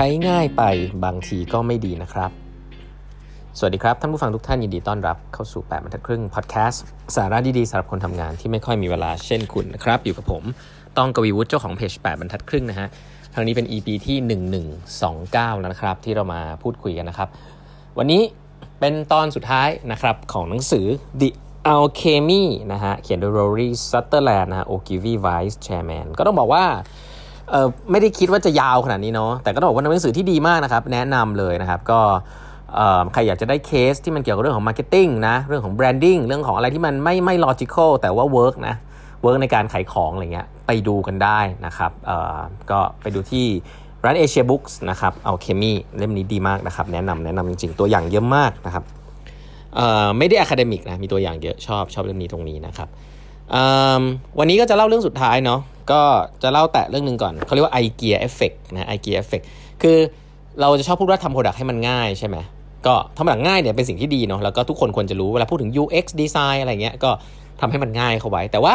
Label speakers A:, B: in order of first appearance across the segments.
A: ช้ง่ายไปบางทีก็ไม่ดีนะครับ สวัสดีครับ ท่านผู้ฟังทุกท่านยินดีต้อนรับเข้าสู่ 8บรรทัดครึ่งพอดแคสต์สาระดีๆสำหรับคนทำงานที่ไม่ค่อยมีเวลาเช่นคุณนะครับ อยู่กับผมต้องกวีวุฒิเจ้าของเพจ8บรรทัดครึ่งนะฮะครั้งนี้เป็น EP ที่ 1129 แล้วนะครับ ที่เรามาพูดคุยกันนะครับ วันนี้เป็นตอนสุดท้ายนะครับของหนังสือ The Alchemy นะฮะเขียนโดย Rory Sutherland นะฮะ Ogilvy Vice Chairman ก็ต้องบอกว่า เออไม่ได้คิดว่าจะยาวขนาดนี้เนาะแต่ก็ต้องบอกว่าเป็นหนังสือที่ดีมากนะครับ แนะนำเลยนะครับก็ใครอยากจะได้เคสที่มันเกี่ยวกับเรื่องของ marketing นะ เรื่องของ branding เรื่องของอะไรที่มันไม่ไม่ logical แต่ว่า work นะ work ในการขายของอะไรเงี้ยไปดูกันได้นะครับก็ไปดูที่ร้าน Asia Books นะครับ Alchemy เล่มนี้ดีมากนะครับ แนะนำแนะนำจริงๆ ตัวอย่างเยอะมากนะครับไม่ได้ academic นะ มีตัวอย่างเยอะชอบชอบเรื่องนี้ตรงนี้นะครับวันนี้ก็จะเล่าเรื่องสุดท้ายเนาะ ก็จะเล่าแตะเรื่องหนึ่งก่อนเขาเรียกว่า IKEA effect นะ IKEA effect คือเราจะชอบพูดว่าทำ product ให้มันง่ายใช่ไหมก็ทำ product ง่ายเนี่ยเป็นสิ่งที่ดีเนาะแล้วก็ทุกคนควรจะรู้เวลาพูดถึง UX design อะไรเงี้ยก็ทำให้มันง่ายเข้าไว้ แต่ว่า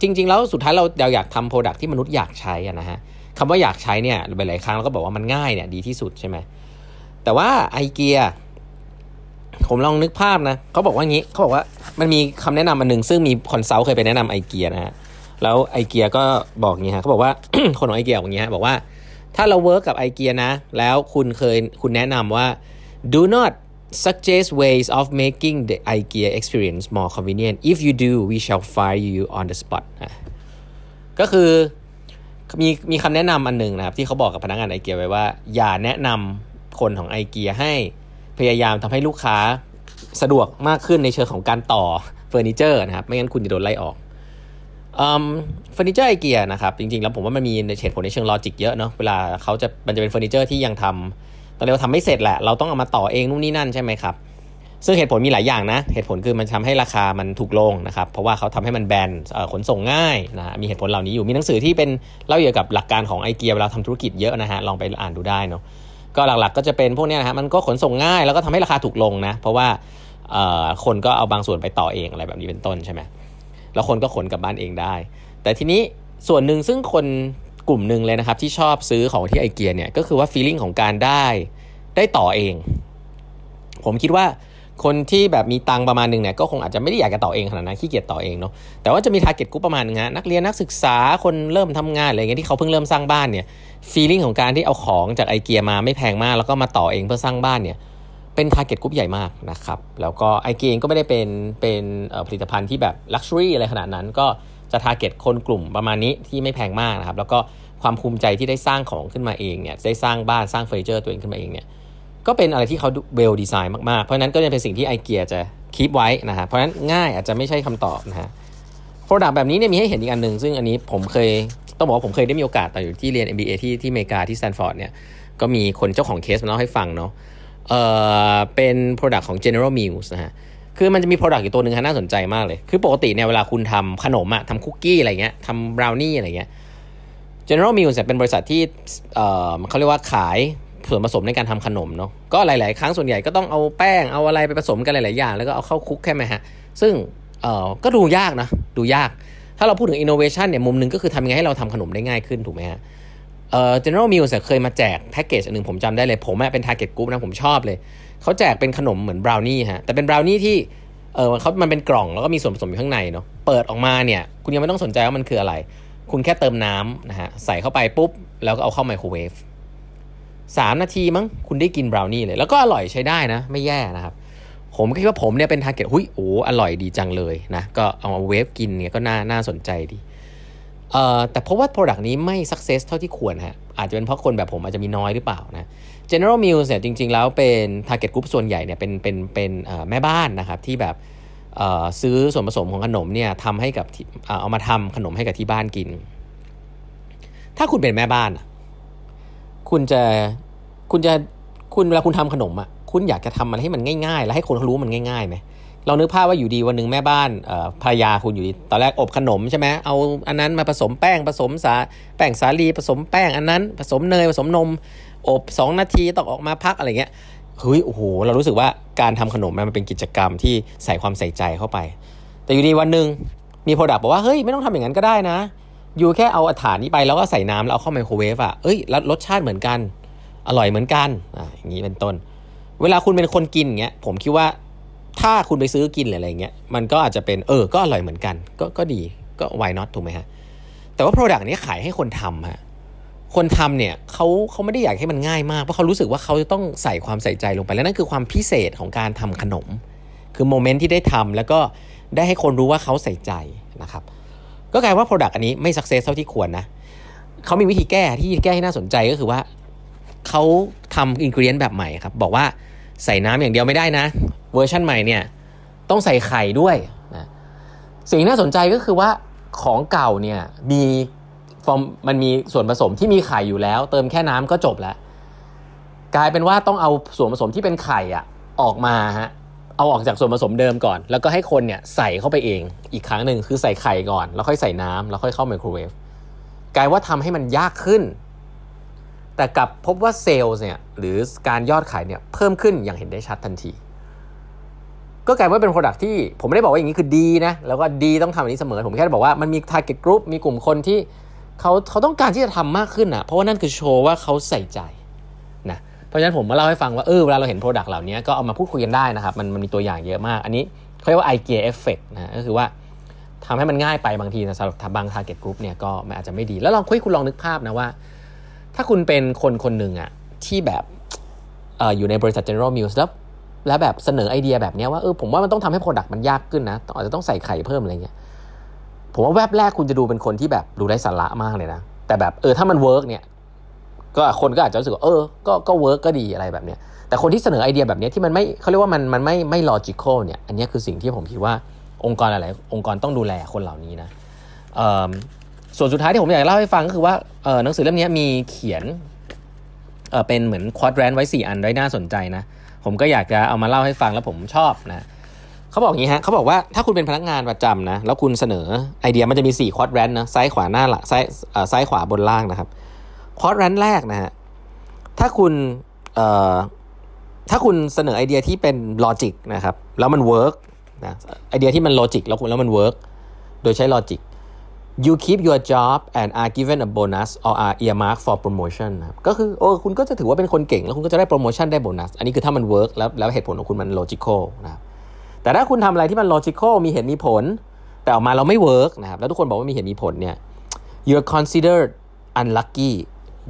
A: จริง ๆ แล้วสุดท้ายเราเราอยากทำ product ที่มนุษย์อยากใช้นะฮะคำว่าอยากใช้เนี่ยหลายๆครั้งเราก็บอกว่ามันง่ายเนี่ยดีที่สุดใช่ไหมแต่ว่าไอเกียผมลองนึกภาพนะเขาบอกว่างี้เขาบอกว่ามันมีคำแนะนำอันหนึ่งซึ่งมี consult เคยไปแนะนำไอเกียนะฮะ แล้วไอเกียก็บอกงี้ฮะเขาบอกว่าคนของไอเกียบอกงี้ฮะบอกว่าถ้าเรา work กับไอเกียนะ แล้วคุณเคยคุณแนะนำว่า do not suggest ways of making the IKEA experience more convenient if you do we shall fire you on the spot ก็คือมีมีคำแนะนำอันหนึ่งนะครับ ที่เขาบอกกับพนักงานไอเกียไว้ว่า อย่าแนะนำคนของไอเกียให้พยายามทำให้ลูกค้าสะดวกมากขึ้นในเชิงของการต่อเฟอร์นิเจอร์นะครับ ไม่งั้นคุณจะโดนไล่ออก เฟอร์นิเจอร์ไอเกียนะครับ จริงๆ แล้วผมว่ามันมีเหตุผลในเชิง logic เยอะเนาะเวลาเขาจะมันจะเป็นเฟอร์นิเจอร์ที่ยังทำตอนนี้เราทำไม่เสร็จแหละ เราต้องเอามาต่อเองนู่นนี่นั่นใช่ไหมครับ ซึ่งเหตุผลมีหลายอย่างนะ เหตุผลคือมันทำให้ราคามันถูกลงนะครับ เพราะว่าเขาทำให้มันแบนขนส่งง่ายนะมีเหตุผลเหล่านี้อยู่มีหนังสือที่เป็นเล่าเกี่ยวกับหลักการของไอเกียเวลาทำธุรกิจเยอะนะฮะลองไปอ่านดูได้เนาะก็หลักๆก็จะเป็นพวกนี้นะฮะมันก็ขนส่งง่ายแล้วก็ทำให้ราคาถูกลงนะ เพราะว่าคนก็เอาบางส่วนไปต่อเองอะไรแบบนี้เป็นต้นใช่ไหม แล้วคนก็ขนกลับบ้านเองได้ แต่ทีนี้ส่วนหนึ่งซึ่งคนกลุ่มหนึ่งเลยนะครับที่ชอบซื้อของที่ไอเกียเนี่ยก็คือว่า feeling ของการได้ได้ต่อเอง ผมคิดว่าคนที่แบบมีตังประมาณหนึ่งเนี่ยก็คงอาจจะไม่ได้อยากจะต่อเองขนาดนั้นขี้เกียจต่อเองเนาะแต่ว่าจะมี target กลุ่มประมาณนึงฮะนักเรียนนักศึกษาคนเริ่มทำงานอะไรเงี้ยที่เขาเพิ่งเริ่มสร้างบ้านเนี่ย feeling ของการที่เอาของจากไอเกียมาไม่แพงมากแล้วก็มาต่อเองเพื่อสร้างบ้านเนี่ย เป็น target กลุ่มใหญ่มากนะครับ แล้วก็ไอเกียเองก็ไม่ได้เป็นเป็นผลิตภัณฑ์ที่แบบ luxury อะไรขนาดนั้น ก็จะ target คนกลุ่มประมาณนี้ที่ไม่แพงมากนะครับ แล้วก็ความภูมิใจที่ได้สร้างของขึ้นมาเองเนี่ยได้สร้างบ้านสร้างเฟอร์นิเจอร์ตัวเองขึ้นมาเองเนี่ยก็เป็นอะไรที่เขา well design มาก ๆ เพราะนั้นก็จะเป็นสิ่งที่ไอเกียจะ keep ไว้นะฮะเพราะนั้นง่ายอาจจะไม่ใช่คำตอบนะฮะproduct แบบนี้เนี่ยมีให้เห็นอีกอันหนึ่งซึ่งอันนี้ผมเคยต้องบอกว่าผมเคยได้มีโอกาสตอนอยู่ที่เรียน MBA ที่ที่อเมริกาที่สแตนฟอร์ดเนี่ยก็มีคนเจ้าของเคสมาเล่าให้ฟังเนาะ เออเป็น product ของ General Mills นะฮะคือมันจะมี product อยู่ตัวหนึ่งฮะน่าสนใจมากเลย คือปกติเนี่ยเวลาคุณทำขนมอะทำคุกกี้อะไรเงี้ยทำบราวนี่อะไรเงี้ย General Mills เป็นบริษัทที่เออเขาเรียกว่าขายส่วนผสมในการทำขนมเนาะก็หลาย ๆ ครั้งส่วนใหญ่ก็ต้องเอาแป้งเอาอะไรไปผสมกันหลาย ๆ อย่าง แล้วก็เอาเข้า cook ใช่ไหมฮะ ซึ่งเออก็ดูยากนะ ดูยาก ถ้าเราพูดถึงอินโนเวชันเนี่ยมุมหนึ่งก็คือทำยังไงให้เราทำขนมได้ง่ายขึ้นถูกไหมฮะ เอ่อ General Mills เคยมาแจกแพ็กเกจอันหนึ่งผมจำได้เลย ผมเป็น target group นะผมชอบเลยเขาแจกเป็นขนมเหมือนบราวนี่ฮะแต่เป็นบราวนี่ที่เออเขามันเป็นกล่องแล้วก็มีส่วนผสมอยู่ข้างในเนาะเปิดออกมาเนี่ย คุณยังไม่ต้องสนใจว่ามันคืออะไร คุณแค่เติมน้ำนะฮะใส่เข้าไปปุ๊บ แล้วก็เอาเข้าไมโครเวฟสามนาทีมั้งคุณได้กินบราวนี่เลย แล้วก็อร่อยใช้ได้นะ ไม่แย่นะครับ ผมคิดว่าผมเนี่ยเป็น target เฮ้ยโอ้อร่อยดีจังเลยนะ ก็เอามาเวฟกินเนี่ยก็น่าน่าสนใจดี แต่เพราะว่า product นี้ไม่ success เท่าที่ควรฮะอาจจะเป็นเพราะคนแบบผมอาจจะมีน้อยหรือเปล่านะ General Mills เนี่ยจริง ๆ แล้วเป็น target group ส่วนใหญ่เนี่ยเป็นเป็นเป็นแม่บ้านนะครับที่แบบซื้อส่วนผสมของขนมเนี่ยทำให้กับเอามาทำขนมให้กับที่บ้านกิน ถ้าคุณเป็นแม่บ้าน คุณจะคุณจะคุณเวลาคุณทำขนมอะคุณอยากจะทำมันให้มันง่ายๆ แล้วให้คนเขารู้มันง่ายๆไหม เรานึกภาพว่าอยู่ดีวันหนึ่งแม่บ้านภรรยาคุณอยู่ดีตอนแรกอบขนมใช่ไหมเอาอันนั้นมาผสมแป้งผสมสาแป้งสาลีผสมแป้งอันนั้น ผสมเนยผสมนม อบสองนาทีต้องออกมาพักอะไรเงี้ยเฮ้ยโอ้โหเรารู้สึกว่าการทำขนมมันเป็นกิจกรรมที่ใส่ความใส่ใจเข้าไป แต่อยู่ดีวันหนึ่งมี product บอกว่าเฮ้ยไม่ต้องทำอย่างนั้นก็ได้นะ อยู่แค่เอาอาถานนี้ไปแล้วก็ใส่น้ำแล้วเอาเข้าไมโครเวฟอะเอ้ยแล้วรสชาติเหมือนกัน อร่อยเหมือนกันอ่าอย่างนี้เป็นต้น เวลาคุณเป็นคนกินอย่างเงี้ยผมคิดว่า ถ้าคุณไปซื้อกินหรืออะไรเงี้ยมันก็อาจจะเป็นเออก็อร่อยเหมือนกัน ก็ก็ดีก็ why not ถูกไหมฮะ แต่ว่า Product นี้ขายให้คนทำฮะคนทำเนี่ยเขาเขาไม่ได้อยากให้มันง่ายมาก เพราะเขารู้สึกว่าเขาจะต้องใส่ความใส่ใจลงไป แล้วนั่นคือความพิเศษของการทำขนม คือโมเมนต์ที่ได้ทำแล้วก็ได้ให้คนรู้ว่าเขาใส่ใจนะครับ ก็กลายว่า Product อันนี้ไม่ success เท่าที่ควรนะเขามีวิธีแก้ที่แก้ให้น่าสนใจก็คือว่าเขาทำ ingredient แบบใหม่ครับ บอกว่าใส่น้ำอย่างเดียวไม่ได้นะ เวอร์ชันใหม่เนี่ยต้องใส่ไข่ด้วยนะสิ่งน่าสนใจก็คือว่าของเก่าเนี่ยมีฟอร์มมันมีส่วนผสมที่มีไข่อยู่แล้ว เติมแค่น้ำก็จบแล้ว กลายเป็นว่าต้องเอาส่วนผสมที่เป็นไข่อะออกมาฮะเอาออกจากส่วนผสมเดิมก่อน แล้วก็ให้คนเนี่ยใส่เข้าไปเองอีกครั้งหนึ่งคือใส่ไข่ก่อน แล้วค่อยใส่น้ำแล้วค่อยเข้าไมโครเวฟกลายว่าทำให้มันยากขึ้น แต่กลับพบว่าเซลล์เนี่ยหรือการยอดขายเนี่ยเพิ่มขึ้นอย่างเห็นได้ชัดทันที ก็กลายว่าเป็น Product ที่ผมไม่ได้บอกว่าอย่างนี้คือดีนะแล้วก็ดีต้องทำอันนี้เสมอ ผมแค่บอกว่ามันมี target group มีกลุ่มคนที่เขาเขาต้องการที่จะทำมากขึ้นอะเพราะว่านั่นคือโชว์ว่าเขาใส่ใจนะเพราะฉะนั้นผมมาเล่าให้ฟังว่าเออเวลาเราเห็น Product เหล่านี้ก็เอามาพูดคุยกันได้นะครับมันมันมีตัวอย่างเยอะมาก อันนี้เขาเรียกว่า IKEA effect นะก็คือว่าทำให้มันง่ายไปบางทีนะสำหรับบาง target group เนี่ยก็มันอาจจะไม่ดี แล้วลองคุยคุณลองนึกภาพนะว่า ถ้าคุณเป็นคนคนหนึ่งอะที่แบบออยู่ในบริษัท General Mills แล้ว แล้วแบบเสนอไอเดียแบบนี้ว่าเออผมว่ามันต้องทำให้ Product มันยากขึ้นนะอาจจะต้องใส่ไข่เพิ่มอะไรเงี้ยผมว่าแวบแรกคุณจะดูเป็นคนที่แบบดูไร้สาระมากเลยนะ แต่แบบเออถ้ามัน work เนี่ยก็คนก็อาจจะรู้สึกว่าเออ ก็ก็ work ก็ดีอะไรแบบเนี้ยแต่คนที่เสนอไอเดียแบบนี้ที่มันไม่เขาเรียกว่ามันมันไม่ไม่ logical เนี่ยอันนี้คือสิ่งที่ผมคิดว่าองค์กรอะไรองค์กรต้องดูแลคนเหล่านี้นะส่วนสุดท้ายที่ผมอยากเล่าให้ฟังก็คือว่าหนังสือเล่มนี้มีเขียนเป็นเหมือน quadrant ไว้ 4 อันไว้น่าสนใจนะ ผมก็อยากจะเอามาเล่าให้ฟังแล้วผมชอบนะเขาบอกอย่างนี้ฮะเขาบอกว่าถ้าคุณเป็นพนักงานประจำนะ แล้วคุณเสนอไอเดียมันจะมี4 quadrant นะซ้ายขวาหน้าหลังซ้ายซ้ายขวาบนล่างนะครับ quadrant แรกนะฮะถ้าคุณถ้าคุณเสนอไอเดียที่เป็น logic นะครับ แล้วมัน work นะไอเดียที่มัน logic แล้วคุณแล้วมัน work โดยใช้ logic you keep your job and are given a bonus or are earmarked for promotion นะครับก็คือโอ้คุณก็จะถือว่าเป็นคนเก่ง แล้วคุณก็จะได้โปรโมชั่นได้โบนัส อันนี้คือถ้ามัน work แล้วแล้วเหตุผลของคุณมัน logical นะครับแต่ถ้าคุณทำอะไรที่มัน logical มีเหตุมีผล แต่ออกมาเราไม่ work นะครับแล้วทุกคนบอกว่ามีเหตุมีผลเนี่ย you're considered unlucky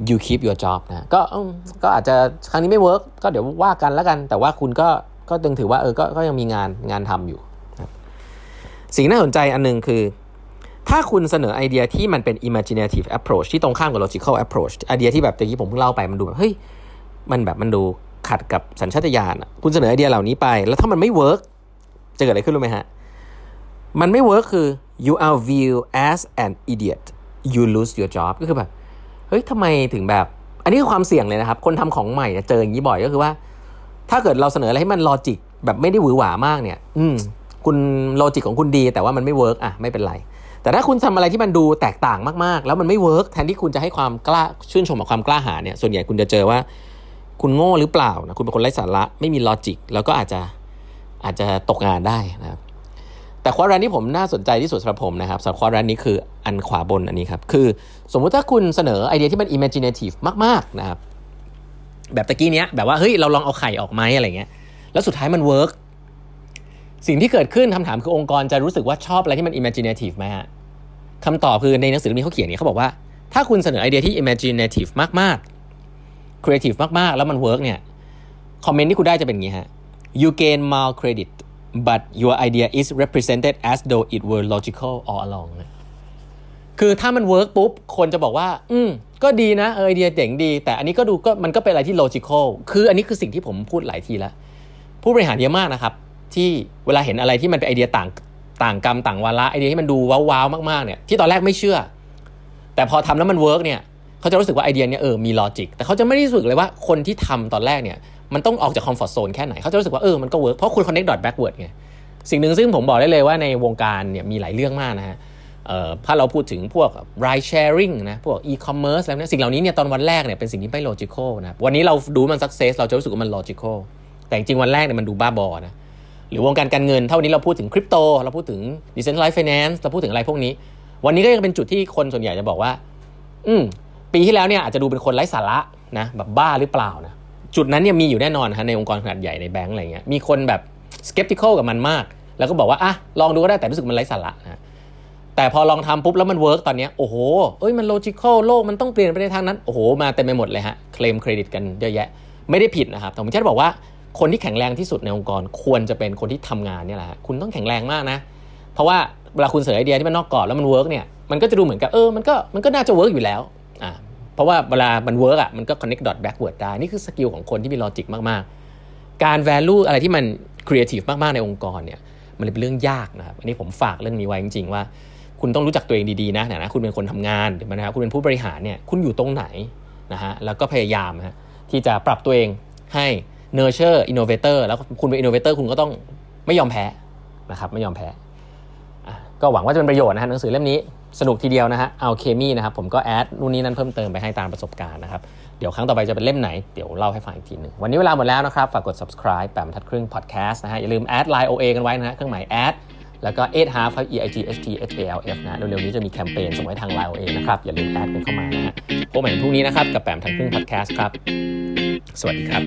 A: you keep your job นะก็ก็อาจจะครั้งนี้ไม่ work ก็เดี๋ยวว่ากันแล้วกัน แต่ว่าคุณก็ก็ยังถือว่าเออก็ก็ยังมีงานงานทำอยู่ สิ่งน่าสนใจอันนึงคือ ถ้าคุณเสนอไอเดียที่มันเป็น imaginative approach ที่ตรงข้ามกับ logical approach ไอเดียที่แบบตะกี้ผมเพิ่งเล่าไปมันดูแบบเฮ้ยมันแบบมันดูขัดกับสัญชาตญาณคุณเสนอไอเดียเหล่านี้ไป แล้วถ้ามันไม่ work จะเกิดอะไรขึ้นรู้ไหมฮะ มันไม่ work คือ you are viewed as an idiot you lose your job ก็คือแบบเฮ้ยทำไมถึงแบบ อันนี้คือความเสี่ยงเลยนะครับ คนทำของใหม่เจออย่างนี้บ่อยก็คือว่า ถ้าเกิดเราเสนออะไรให้มัน logic แบบไม่ได้หวือหวามากเนี่ย อืมคุณ logic ของคุณดี แต่ว่ามันไม่ work อะไม่เป็นไร แต่ถ้าคุณทำอะไรที่มันดูแตกต่างมากๆ แล้วมันไม่ work แทนที่คุณจะให้ความกล้าชื่นชมกับความกล้าหาญเนี่ยส่วนใหญ่คุณจะเจอว่า คุณโง่หรือเปล่านะคุณเป็นคนไร้สาระไม่มี logic แล้วก็อาจจะอาจจะตกงานได้นะครับแต่ quadrant ที่ผมน่าสนใจที่สุดสำหรับผมนะครับสำหรับ quadrant นี้คืออันขวาบนอันนี้ครับคือ สมมุติถ้าคุณเสนอไอเดียที่มัน imaginative มากๆนะครับแบบตะกี้เนี้ยแบบว่าเฮ้ยเราลองเอาไข่ออกไหมอะไรเงี้ยแล้วสุดท้ายมัน work สิ่งที่เกิดขึ้นคำถามคือองค์กรจะรู้สึกว่าชอบอะไรที่มัน imaginative ไหมฮะคำตอบคือในหนังสือเล่มนี้เขาเขียนเนี่ยเขาบอกว่าถ้าคุณเสนอไอเดียที่ imaginative มากๆ creative มากๆ แล้วมัน work เนี่ยคอมเมนต์ที่คุณได้จะเป็นอย่างนี้ฮะ you gain more credit but your idea is represented as though it were logical all along คือถ้ามัน work ปุ๊บ คนจะบอกว่า อืม ก็ดีนะไอเดียเจ๋งดี แต่อันนี้ก็ดูก็มันก็เป็นอะไรที่ logical คืออันนี้คือสิ่งที่ผมพูดหลายทีแล้ว ผู้บริหารเยอะมากนะครับ ที่เวลาเห็นอะไรที่มันเป็นไอเดียต่างต่างกรรมต่างวาระไอเดียที่มันดูว้าวๆมากๆเนี่ยที่ตอนแรกไม่เชื่อ แต่พอทำแล้วมัน work เนี่ยเขาจะรู้สึกว่าไอเดียเนี่ยเออมี logic แต่เขาจะไม่ได้รู้สึกเลยว่าคนที่ทำตอนแรกเนี่ยมันต้องออกจาก comfort zone แค่ไหนเขาจะรู้สึกว่าเออมันก็ work เพราะคุณ connect dot backward ไงสิ่งหนึ่งซึ่งผมบอกได้เลยว่าในวงการเนี่ยมีหลายเรื่องมากนะฮะถ้าเราพูดถึงพวก ride sharing นะพวก e-commerce แล้วเนี่ยสิ่งเหล่านี้เนี่ยตอนวันแรกเนี่ยเป็นสิ่งที่ไม่ logical นะวันนี้เราดูมัน success เราจะรู้สึกว่ามัน logical แต่จริงวันแรกเนี่ยมันดูบ้าบอนะ หรือวงการการเงินเท่านี้เราพูดถึงคริปโต เราพูดถึง decentralized finance เราพูดถึงอะไรพวกนี้ วันนี้ก็ยังเป็นจุดที่คนส่วนใหญ่จะบอกว่า อืม ปีที่แล้วเนี่ยอาจจะดูเป็นคนไร้สาระนะแบบบ้าหรือเปล่านะ จุดนั้นเนี่ยมีอยู่แน่นอนนะในองค์กรขนาดใหญ่ในแบงก์อะไรเงี้ย มีคนแบบ skeptical กับมันมาก แล้วก็บอกว่าอะลองดูก็ได้แต่รู้สึกมันไร้สาระนะแต่พอลองทำปุ๊บแล้วมัน work ตอนนี้โอ้โห เอ้ยมัน logical โลกมันต้องเปลี่ยนไปในทางนั้น โอ้โห มาเต็มไปหมดเลยฮะ claim credit กันเยอะแยะ ไม่ได้ผิดนะครับแต่ผมจะบอกว่า คนที่แข็งแรงที่สุดในองค์กรควรจะเป็นคนที่ทำงานเนี่ยแหละคุณต้องแข็งแรงมากนะ เพราะว่าเวลาคุณเสนอไอเดียที่มันนอกกรอบแล้วมัน work เนี่ยมันก็จะดูเหมือนกับเออมันก็มันก็น่าจะ work อยู่แล้วอ่าเพราะว่าเวลามัน work อะมันก็ connect dot backward ได้นี่คือ skill ของคนที่มี logic มากๆ การ value อะไรที่มัน creative มากๆในองค์กรเนี่ยมันเป็นเรื่องยากนะครับอันนี้ผมฝากเรื่องนี้ไว้จริง ๆ ว่า คุณต้องรู้จักตัวเองดีๆนะนะคุณเป็นคนทำงานหรือนะครับคุณเป็นผู้บริหารเนี่ยคุณอยู่ตรงไหนนะฮะแล้วก็พยายามฮะที่จะปรับตัวเองให้ nurture innovator แล้วคุณเป็น innovator คุณก็ต้องไม่ยอมแพ้นะครับไม่ยอมแพ้ก็หวังว่าจะเป็นประโยชน์นะฮะหนังสือเล่มนี้สนุกทีเดียวนะฮะเอาเคมีนะครับผมก็แอดนู่นนี่นั่นเพิ่มเติมไปให้ตามประสบการณ์นะครับเดี๋ยวครั้งต่อไปจะเป็นเล่มไหน เดี๋ยวเล่าให้ฟังอีกทีหนึ่งวันนี้เวลาหมดแล้วนะครับฝากกด subscribe แปมทัดครึ่ง podcast นะฮะอย่าลืมแอด line OA กันไว้นะฮะเครื่องหมายแอดแล้วก็ 8 half e i g h t h a l f นะเร็วๆนี้จะมีแคมเปญส่งไว้ทาง line OA นะครับอย่าลืมแอดกันเข้ามานะฮะพบกันพรุ่งนี้นะครับกับแปมทัดครึ่ง podcast ครับ สวัสดีครับ